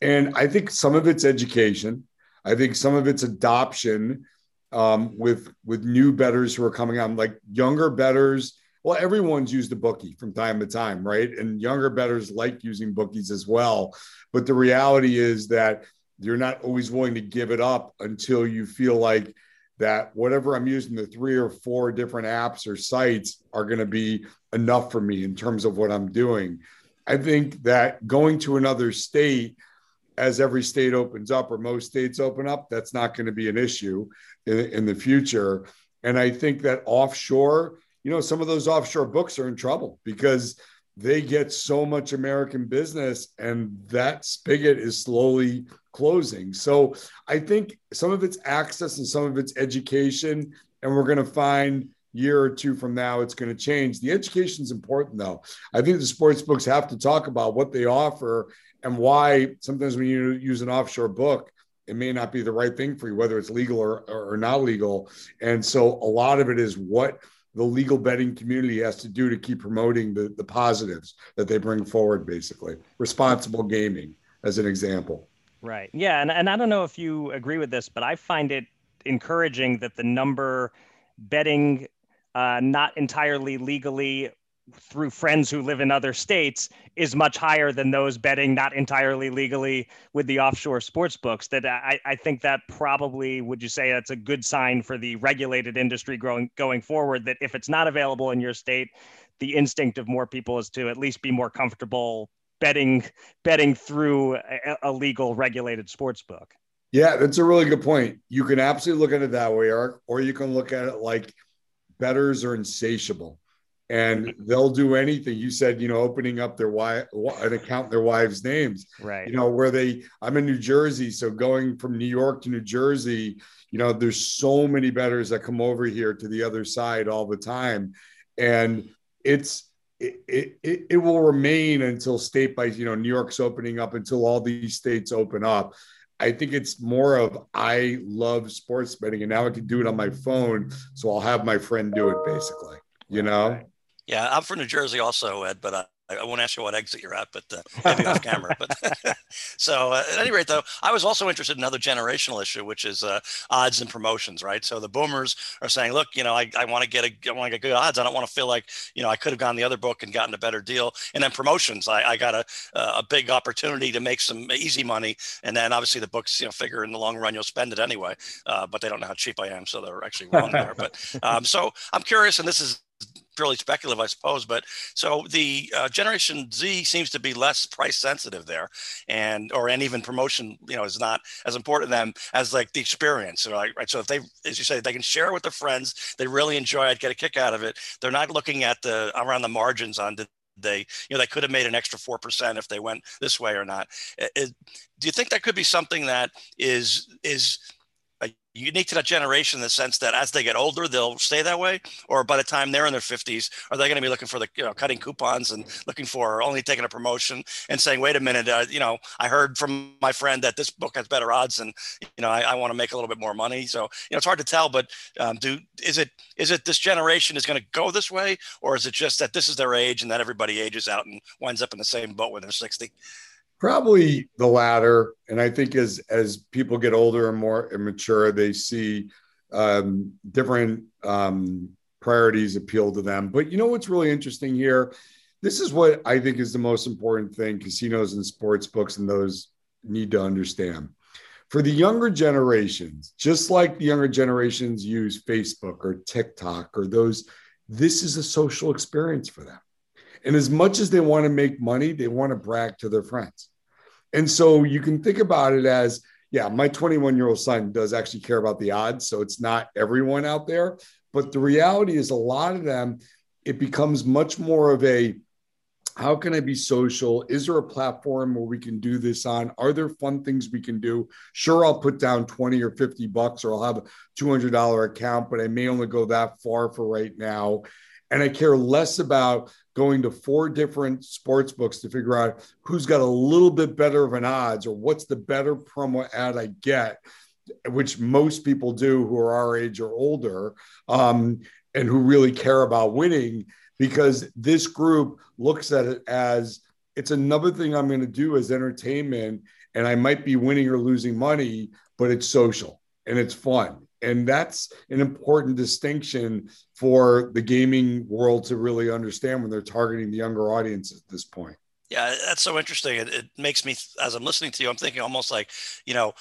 And I think some of it's education. I think some of it's adoption um, with with new bettors who are coming on, like younger bettors. Well, everyone's used a bookie from time to time, right? And younger bettors like using bookies as well. But the reality is that you're not always willing to give it up until you feel like that whatever I'm using, the three or four different apps or sites are going to be enough for me in terms of what I'm doing. I think that going to another state, as every state opens up or most states open up, that's not going to be an issue in, in the future. And I think that offshore, you know, some of those offshore books are in trouble because they get so much American business and that spigot is slowly closing. So I think some of it's access and some of it's education. And we're going to find year or two from now it's going to change. The education is important though. I think the sports books have to talk about what they offer and why sometimes when you use an offshore book, it may not be the right thing for you, whether it's legal or, or, not legal. And so a lot of it is what the legal betting community has to do to keep promoting the, the positives that they bring forward, basically. Responsible gaming, as an example. Right. Yeah. And, and I don't know if you agree with this, but I find it encouraging that the number betting uh, not entirely legally through friends who live in other states is much higher than those betting not entirely legally with the offshore sports books that I, I think that probably would you say that's a good sign for the regulated industry growing going forward that if it's not available in your state the instinct of more people is to at least be more comfortable betting betting through a, a legal regulated sports book. Yeah, that's a really good point. You can absolutely look at it that way, Eric, or you can look at it like bettors are insatiable and they'll do anything. You said, you know, opening up their wife an account their wives' names, right? You know, where they. I'm in New Jersey, so going from New York to New Jersey, you know, there's so many bettors that come over here to the other side all the time, and it's it, it, it will remain until state by you know New York's opening up until all these states open up. I think it's more of I love sports betting and now I can do it on my phone, so I'll have my friend do it basically. You know. Yeah, I'm from New Jersey also, Ed, but uh, uh, I won't ask you what exit you're at, but uh, maybe off camera. But so uh, at any rate, though, I was also interested in another generational issue, which is uh, odds and promotions, right? So the boomers are saying, look, you know, I, I want to get a, I want to get good odds. I don't want to feel like, you know, I could have gone the other book and gotten a better deal. And then promotions, I, I got a, a big opportunity to make some easy money. And then obviously the books, you know, figure in the long run you'll spend it anyway, uh, but they don't know how cheap I am, so they're actually wrong there. But um, so I'm curious, and this is purely speculative, I suppose. But so the uh, Generation Z seems to be less price sensitive there, and or and even promotion, you know, is not as important to them as like the experience. Right, right. So if they, as you say, they can share it with their friends, they really enjoy it, get a kick out of it. They're not looking at the around the margins on the they you know they could have made an extra 4% if they went this way or not it, do you think that could be something that is is unique to that generation in the sense that as they get older, they'll stay that way? Or by the time they're in their 50s, are they going to be looking for the, you know, cutting coupons and looking for only taking a promotion and saying, wait a minute, uh, you know, I heard from my friend that this book has better odds and, you know, I, I want to make a little bit more money. So, you know, it's hard to tell, but um, do, is it, is it this generation is going to go this way? Or is it just that this is their age and that everybody ages out and winds up in the same boat when they're 60? Probably the latter. And I think as as people get older and more mature, they see um, different um, priorities appeal to them. But you know what's really interesting here? This is what I think is the most important thing casinos and sports books and those need to understand. For the younger generations, just like the younger generations use Facebook or TikTok or those, this is a social experience for them. And as much as they want to make money, they want to brag to their friends. And so you can think about it as, yeah, my 21 year old son does actually care about the odds. So it's not everyone out there. But the reality is, a lot of them, it becomes much more of a how can I be social? Is there a platform where we can do this on? Are there fun things we can do? Sure, I'll put down 20 or 50 bucks or I'll have a $200 account, but I may only go that far for right now. And I care less about going to four different sports books to figure out who's got a little bit better of an odds or what's the better promo ad I get, which most people do who are our age or older um, and who really care about winning, because this group looks at it as it's another thing I'm going to do as entertainment. And I might be winning or losing money, but it's social and it's fun and that's an important distinction for the gaming world to really understand when they're targeting the younger audience at this point. Yeah, that's so interesting. It, it, makes me, as I'm listening to you, I'm thinking almost like, you know,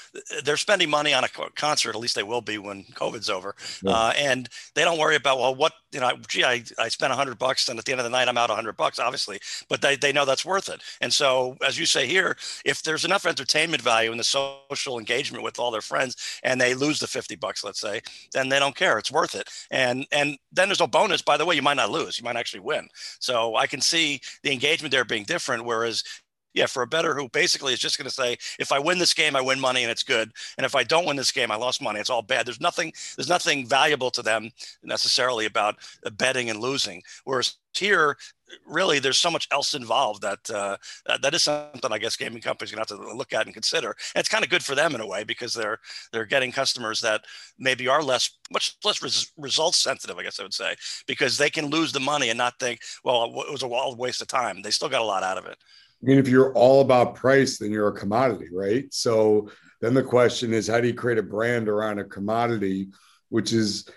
they're spending money on a concert. At least they will be when COVID's over, yeah. uh, and they don't worry about well, what you know, gee, I, I spent a hundred bucks, and at the end of the night, I'm out a hundred bucks, obviously. But they, they know that's worth it. And so, as you say here, if there's enough entertainment value in the social engagement with all their friends, and they lose the fifty bucks, let's say, then they don't care. It's worth it. And and then there's a bonus. By the way, you might not lose. You might actually win. So I can see the engagement there being different Whereas yeah, for a bettor who basically is just going to say, if I win this game, I win money and it's good, and if I don't win this game, I lost money. It's all bad. There's nothing. There's nothing valuable to them necessarily about betting and losing. Whereas here, really, there's so much else involved that uh, that is something I guess gaming companies are going to have to look at and consider. And it's kind of good for them in a way because they're they're getting customers that maybe are less much less res- results sensitive. I guess I would say because they can lose the money and not think, well, it was a wild waste of time. They still got a lot out of it. I mean, if you're all about price, then you're a commodity, right? So then the question is, how do you create a brand around a commodity, which is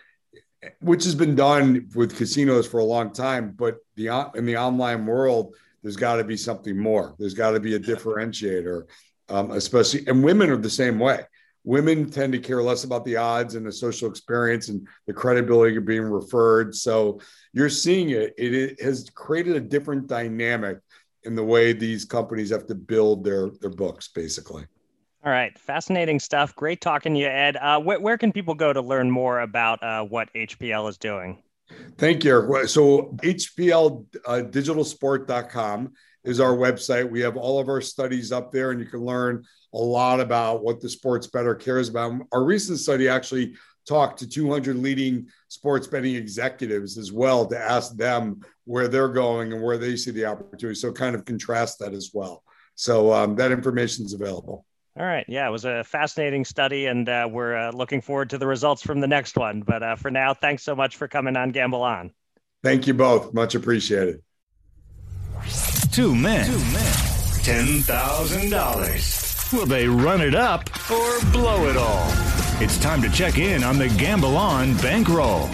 which has been done with casinos for a long time, but the in the online world, there's got to be something more. There's got to be a differentiator, um, especially and women are the same way. women tend to care less about the odds and the social experience and the credibility of being referred. So you're seeing it. It has created a different dynamic in the way these companies have to build their their books, basically. All right, fascinating stuff. Great talking to you, Ed. Uh, wh- where can people go to learn more about uh, what HPL is doing? Thank you. So HPLdigitalsport.com uh, is our website. We have all of our studies up there, and you can learn a lot about what the sports bettor cares about. Our recent study actually talked to 200 leading sports betting executives as well to ask them where they're going and where they see the opportunity. So kind of contrast that as well. So um, that information is available. All right. Yeah, it was a fascinating study, and uh, we're uh, looking forward to the results from the next one. But uh, for now, thanks so much for coming on Gamble On. Thank you both. Much appreciated. Two men. Two men. $10,000. Will they run it up or blow it all? It's time to check in on the Gamble On bankroll.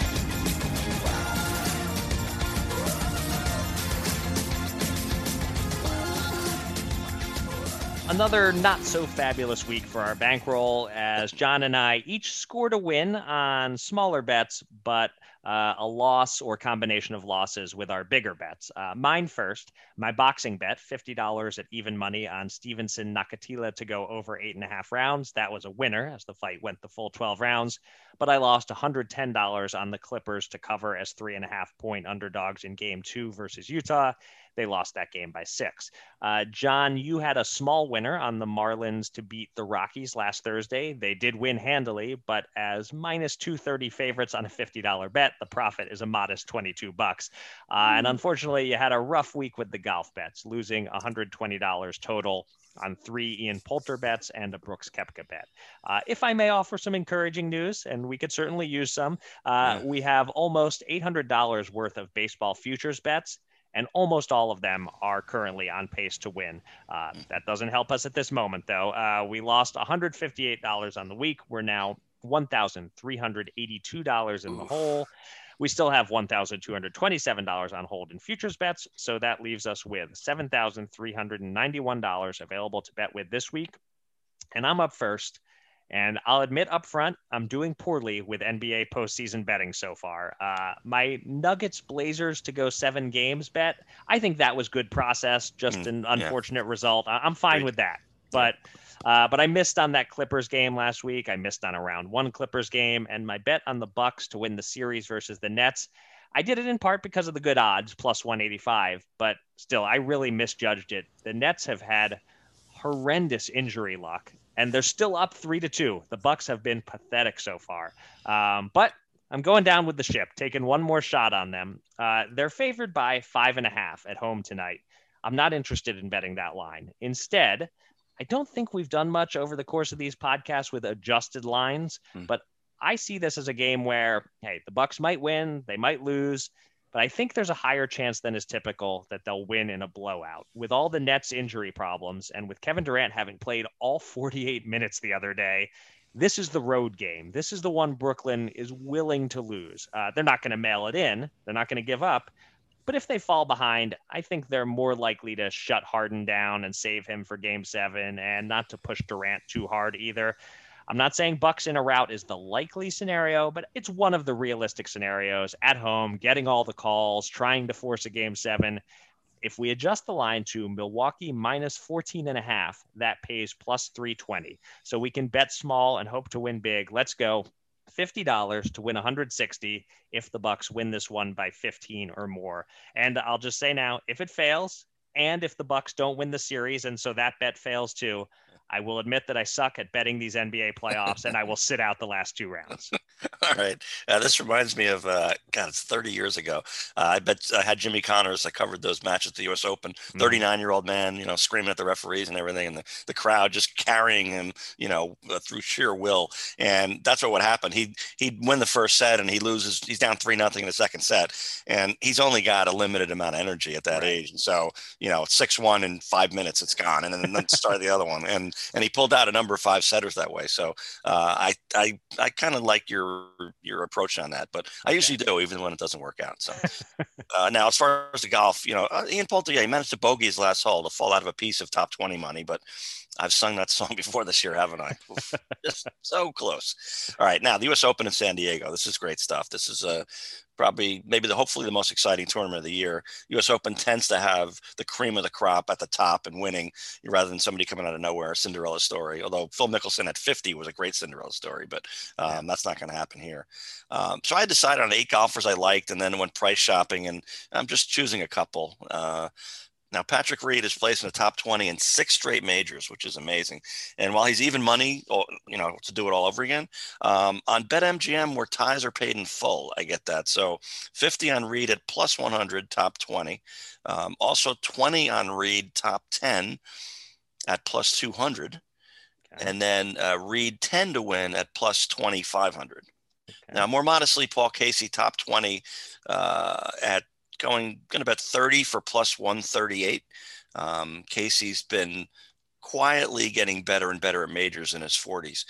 Another not so fabulous week for our bankroll as John and I each scored a win on smaller bets, but uh, a loss or combination of losses with our bigger bets. Uh, mine first, my boxing bet, $50 at even money on Stevenson Nakathila to go over eight and a half rounds. That was a winner as the fight went the full 12 rounds, but I lost $110 on the Clippers to cover as three and a half point underdogs in game two versus Utah. They lost that game by six. Uh, John, you had a small winner on the Marlins to beat the Rockies last Thursday. They did win handily, but as minus 230 favorites on a $50 bet, the profit is a modest 22 bucks. Uh, and hmm. unfortunately, you had a rough week with the golf bets, losing $120 total on three Ian Poulter bets and a Brooks Koepka bet. Uh, if I may offer some encouraging news, and we could certainly use some, uh, yeah. we have almost $800 worth of baseball futures bets and almost all of them are currently on pace to win. Uh, that doesn't help us at this moment, though. Uh, we lost $158 on the week. We're now $1,382 in the hole. We still have $1,227 on hold in futures bets, so that leaves us with $7,391 available to bet with this week. And I'm up first. And I'll admit up front, I'm doing poorly with NBA postseason betting so far. Uh, my Nuggets Blazers to go seven games bet, I think that was good process, just mm, an unfortunate yeah. result. I- am fine Great. with that. But uh, but I missed on that Clippers game last week. I missed on a round one Clippers game, and my bet on the Bucks to win the series versus the Nets. I did it in part because of the good odds, plus 185, but still, I really misjudged it. The Nets have had horrendous injury luck and they're still up three to two. The Bucks have been pathetic so far, um, but I'm going down with the ship, taking one more shot on them. Uh, they're favored by five and a half at home tonight. I'm not interested in betting that line. Instead, I don't think we've done much over the course of these podcasts with adjusted lines, mm. but I see this as a game where, hey, the Bucks might win, they might lose, but I think there's a higher chance than is typical that they'll win in a blowout. With all the Nets injury problems and with Kevin Durant having played all 48 minutes the other day, this is the road game. This is the one Brooklyn is willing to lose. Uh, they're not going to mail it in, they're not going to give up. But if they fall behind, I think they're more likely to shut Harden down and save him for game seven and not to push Durant too hard either. I'm not saying Bucks in a rout is the likely scenario, but it's one of the realistic scenarios at home, getting all the calls, trying to force a game seven. If we adjust the line to Milwaukee minus 14 and a half, that pays plus 320. So we can bet small and hope to win big. Let's go. $50 to win 160 if the Bucks win this one by 15 or more. And I'll just say now, if it fails, and if the Bucks don't win the series and so that bet fails too, I will admit that I suck at betting these NBA playoffs, and I will sit out the last two rounds. All right. Uh, this reminds me of uh, God. It's 30 years ago. Uh, I bet I had Jimmy Connors. I covered those matches at the U.S. Open. 39 mm-hmm. year old man, you know, screaming at the referees and everything, and the, the crowd just carrying him, you know, uh, through sheer will. And that's what would happen. He he'd win the first set, and he loses. He's down three nothing in the second set, and he's only got a limited amount of energy at that right. age. And so, you know, six one in five minutes, it's gone, and then, then start the other one. And and he pulled out a number of five setters that way. So uh, I I I kind of like your your approach on that, but I usually do even when it doesn't work out. So uh, now as far as the golf, you know, uh, Ian Poulter, yeah, he managed to bogey his last hole to fall out of a piece of top twenty money, but I've sung that song before this year, haven't I? Just so close. All right, now the U.S. Open in San Diego. This is great stuff. This is a uh, probably maybe the hopefully the most exciting tournament of the year. U.S. Open tends to have the cream of the crop at the top and winning rather than somebody coming out of nowhere, Cinderella story. Although Phil Mickelson at 50 was a great Cinderella story, but um, that's not going to happen here. Um, so I decided on eight golfers I liked, and then went price shopping, and I'm just choosing a couple. Uh, now, Patrick Reed is placed in the top 20 in six straight majors, which is amazing. And while he's even money, you know, to do it all over again, um, on BetMGM, where ties are paid in full, I get that. So 50 on Reed at plus 100, top 20. Um, also 20 on Reed, top 10 at plus 200. Okay. And then uh, Reed 10 to win at plus 2,500. Okay. Now, more modestly, Paul Casey, top 20 uh, at going going to bet 30 for plus 138. Um, Casey's been quietly getting better and better at majors in his 40s.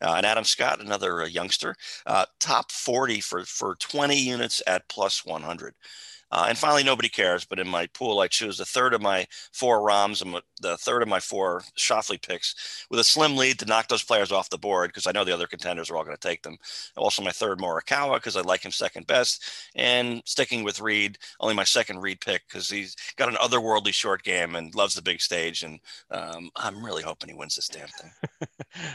Uh, and Adam Scott, another uh, youngster, uh, top 40 for, for 20 units at plus 100. Uh, and finally, nobody cares. But in my pool, I choose a third of my four Rahms and the third of my four Schauffele picks with a slim lead to knock those players off the board because I know the other contenders are all going to take them. Also, my third Morikawa because I like him second best, and sticking with Reed, only my second Reed pick because he's got an otherworldly short game and loves the big stage. And um, I'm really hoping he wins this damn thing.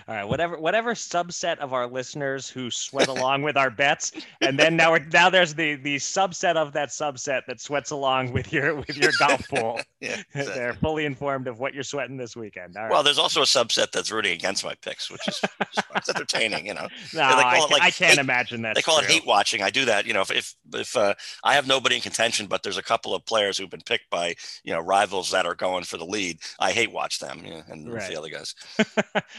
all right, whatever whatever subset of our listeners who sweat along with our bets, and then now we're now there's the the subset of that subset subset that sweats along with your with your golf pool. yeah, exactly. They're fully informed of what you're sweating this weekend. Well, there's also a subset that's rooting against my picks, which is it's entertaining, you know. No, I, like I, can't hate, imagine that. They call true. it hate watching. I do that, you know. If if, if uh, I have nobody in contention, but there's a couple of players who've been picked by you know rivals that are going for the lead, I hate watch them you know, and right. the other guys.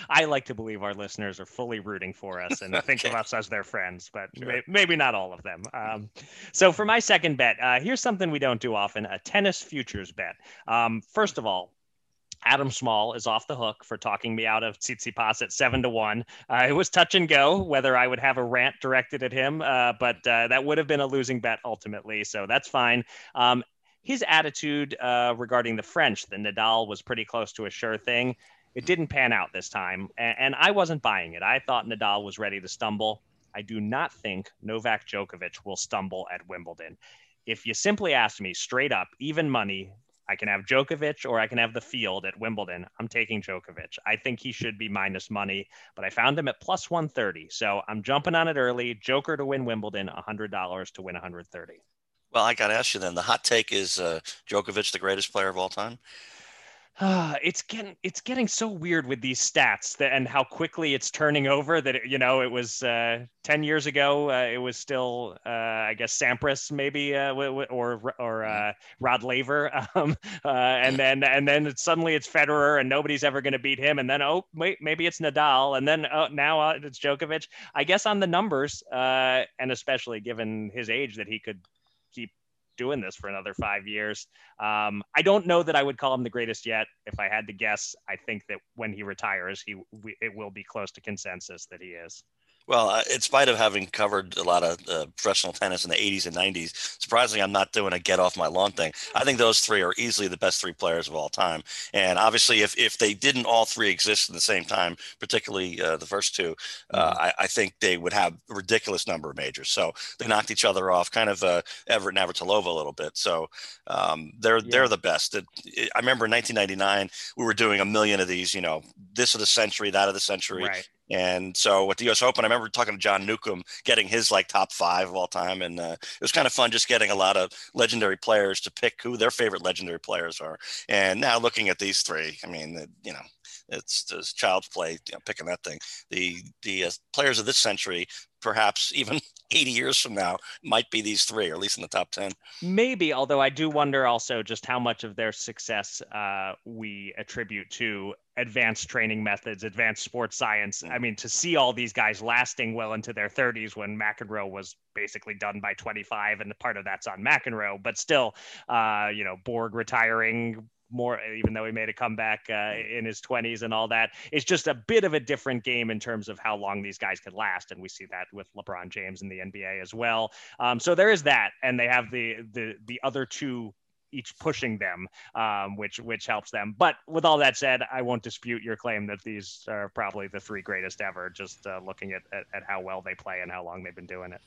I like to believe our listeners are fully rooting for us and okay. think of us as their friends, but sure. may, maybe not all of them. Um, so for my second bet, uh, here's something we don't do often: a tennis futures bet. Um, first of all, Adam Small is off the hook for talking me out of Tsitsipas at seven to one. Uh, it was touch and go whether I would have a rant directed at him, uh, but uh, that would have been a losing bet ultimately. So that's fine. Um, his attitude uh, regarding the French, the Nadal was pretty close to a sure thing. It didn't pan out this time, and, and I wasn't buying it. I thought Nadal was ready to stumble. I do not think Novak Djokovic will stumble at Wimbledon. If you simply ask me straight up, even money, I can have Djokovic or I can have the field at Wimbledon. I'm taking Djokovic. I think he should be minus money, but I found him at plus 130. So I'm jumping on it early. Joker to win Wimbledon, $100 to win 130. Well, I got to ask you then. The hot take is uh, Djokovic the greatest player of all time? Uh, it's getting it's getting so weird with these stats that, and how quickly it's turning over that it, you know it was uh, 10 years ago uh, it was still uh, I guess Sampras maybe uh, or or mm-hmm. uh, Rod Laver um, and then and then suddenly it's Federer and nobody's ever going to beat him and then oh wait maybe it's Nadal and then oh, now it's Djokovic I guess on the numbers and especially given his age that he could keep doing this for another five years. Um, I don't know that I would call him the greatest yet. If I had to guess, I think that when he retires, he it will be close to consensus that he is. Well, uh, in spite of having covered a lot of uh, professional tennis in the 80s and 90s, surprisingly, I'm not doing a get off my lawn thing. I think those three are easily the best three players of all time. And obviously, if, if they didn't all three exist at the same time, particularly uh, the first two, uh, mm-hmm. I, I, think they would have a ridiculous number of majors. So they knocked each other off, kind of uh, Evert and Navratilova a little bit. So um, they're yeah. they're the best. It, it, I remember in 1999, we were doing a million of these, you know, this of the century, that of the century. Right. And so with the U.S. Open, I remember talking to John Newcombe, getting his like top five of all time, and uh, it was kind of fun just getting a lot of legendary players to pick who their favorite legendary players are. And now looking at these three, I mean, you know, it's just child's play you know, picking that thing. The the uh, players of this century, perhaps even 80 years from now, might be these three, or at least in the top 10. Maybe, although I do wonder also just how much of their success uh, we attribute to advanced training methods, advanced sports science. I mean, to see all these guys lasting well into their 30s when McEnroe was basically done by 25, and part of that's on McEnroe, but still, uh, you know, Borg retiring more, even though he made a comeback uh, in his 20s and all that. It's just a bit of a different game in terms of how long these guys could last, and we see that with LeBron James in the NBA as well. Um, so there is that, and they have the the the other two each pushing them, um, which which helps them. But with all that said, I won't dispute your claim that these are probably the three greatest ever. Just uh, looking at, at at how well they play and how long they've been doing it.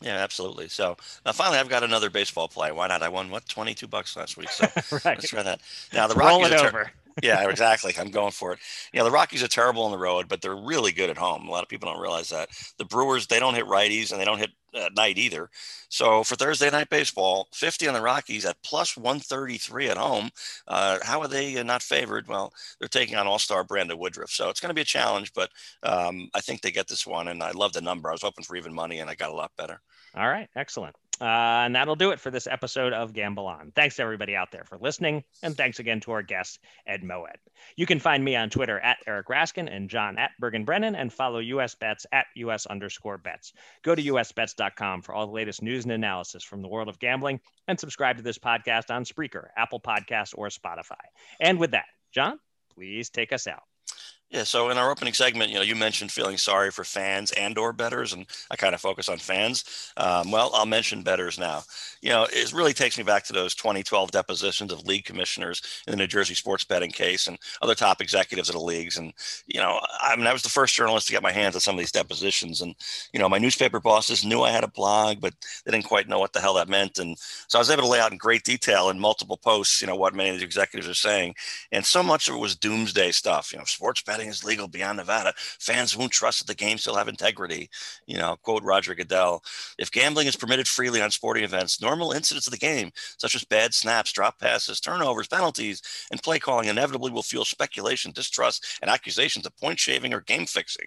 Yeah, absolutely. So now finally, I've got another baseball play. Why not? I won what twenty two bucks last week. So right. let's try that. Now the Rockies Roll it over. yeah, exactly. I'm going for it. Yeah, the Rockies are terrible on the road, but they're really good at home. A lot of people don't realize that. The Brewers, they don't hit righties and they don't hit at night either. So for Thursday night baseball, 50 on the Rockies at plus 133 at home. Uh, how are they not favored? Well, they're taking on All-Star Brandon Woodruff, so it's going to be a challenge. But um, I think they get this one, and I love the number. I was hoping for even money, and I got a lot better. All right, excellent. Uh, and that'll do it for this episode of Gamble On. Thanks everybody out there for listening, and thanks again to our guest Ed Mowat. You can find me on Twitter at Eric Raskin and John at Bergen Brennan, and follow US Bets at US underscore bets. Go to usbets.com for all the latest news and analysis from the world of gambling, and subscribe to this podcast on Spreaker, Apple Podcasts, or Spotify. And with that, John, please take us out. Yeah, so in our opening segment, you know, you mentioned feeling sorry for fans and or bettors, and I kind of focus on fans. Um, well, I'll mention bettors now. You know, it really takes me back to those 2012 depositions of league commissioners in the New Jersey sports betting case and other top executives of the leagues. And you know, I mean, I was the first journalist to get my hands on some of these depositions, and you know, my newspaper bosses knew I had a blog, but they didn't quite know what the hell that meant. And so I was able to lay out in great detail in multiple posts, you know, what many of the executives are saying, and so much of it was doomsday stuff. You know, sports betting is legal beyond Nevada. Fans won't trust that the game still have integrity. You know, quote Roger Goodell. If gambling is permitted freely on sporting events, normal incidents of the game, such as bad snaps, drop passes, turnovers, penalties, and play calling, inevitably will fuel speculation, distrust, and accusations of point shaving or game fixing.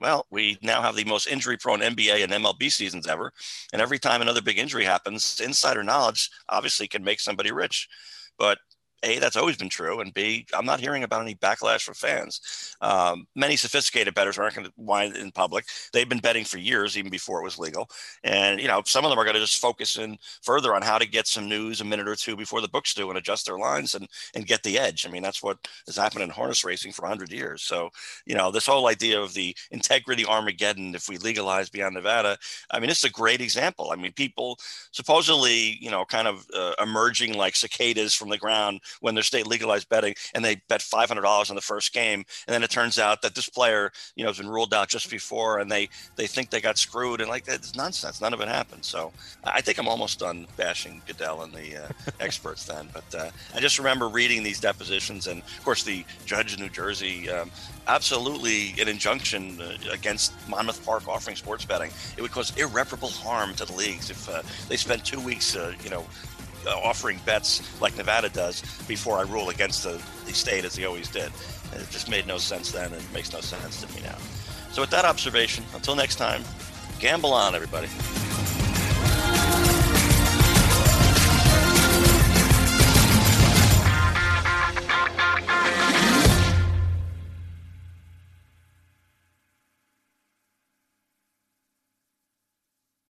Well, we now have the most injury prone NBA and MLB seasons ever. And every time another big injury happens, insider knowledge obviously can make somebody rich. But a, that's always been true, and B, I'm not hearing about any backlash from fans. Um, many sophisticated bettors aren't going to whine in public. They've been betting for years, even before it was legal. And you know, some of them are going to just focus in further on how to get some news a minute or two before the books do and adjust their lines and and get the edge. I mean, that's what has happened in harness racing for 100 years. So, you know, this whole idea of the integrity Armageddon if we legalize beyond Nevada, I mean, it's a great example. I mean, people supposedly, you know, kind of uh, emerging like cicadas from the ground when their state legalized betting and they bet $500 on the first game. And then it turns out that this player, you know, has been ruled out just before and they, they think they got screwed. And like, it's nonsense. None of it happened. So I think I'm almost done bashing Goodell and the uh, experts then. But uh, I just remember reading these depositions and, of course, the judge in New Jersey. Um, absolutely an injunction uh, against Monmouth Park offering sports betting. It would cause irreparable harm to the leagues if uh, they spent two weeks, uh, you know, Uh, offering bets like Nevada does before I rule against the, the state as he always did. It just made no sense then and it makes no sense to me now. So with that observation, until next time, gamble on, everybody.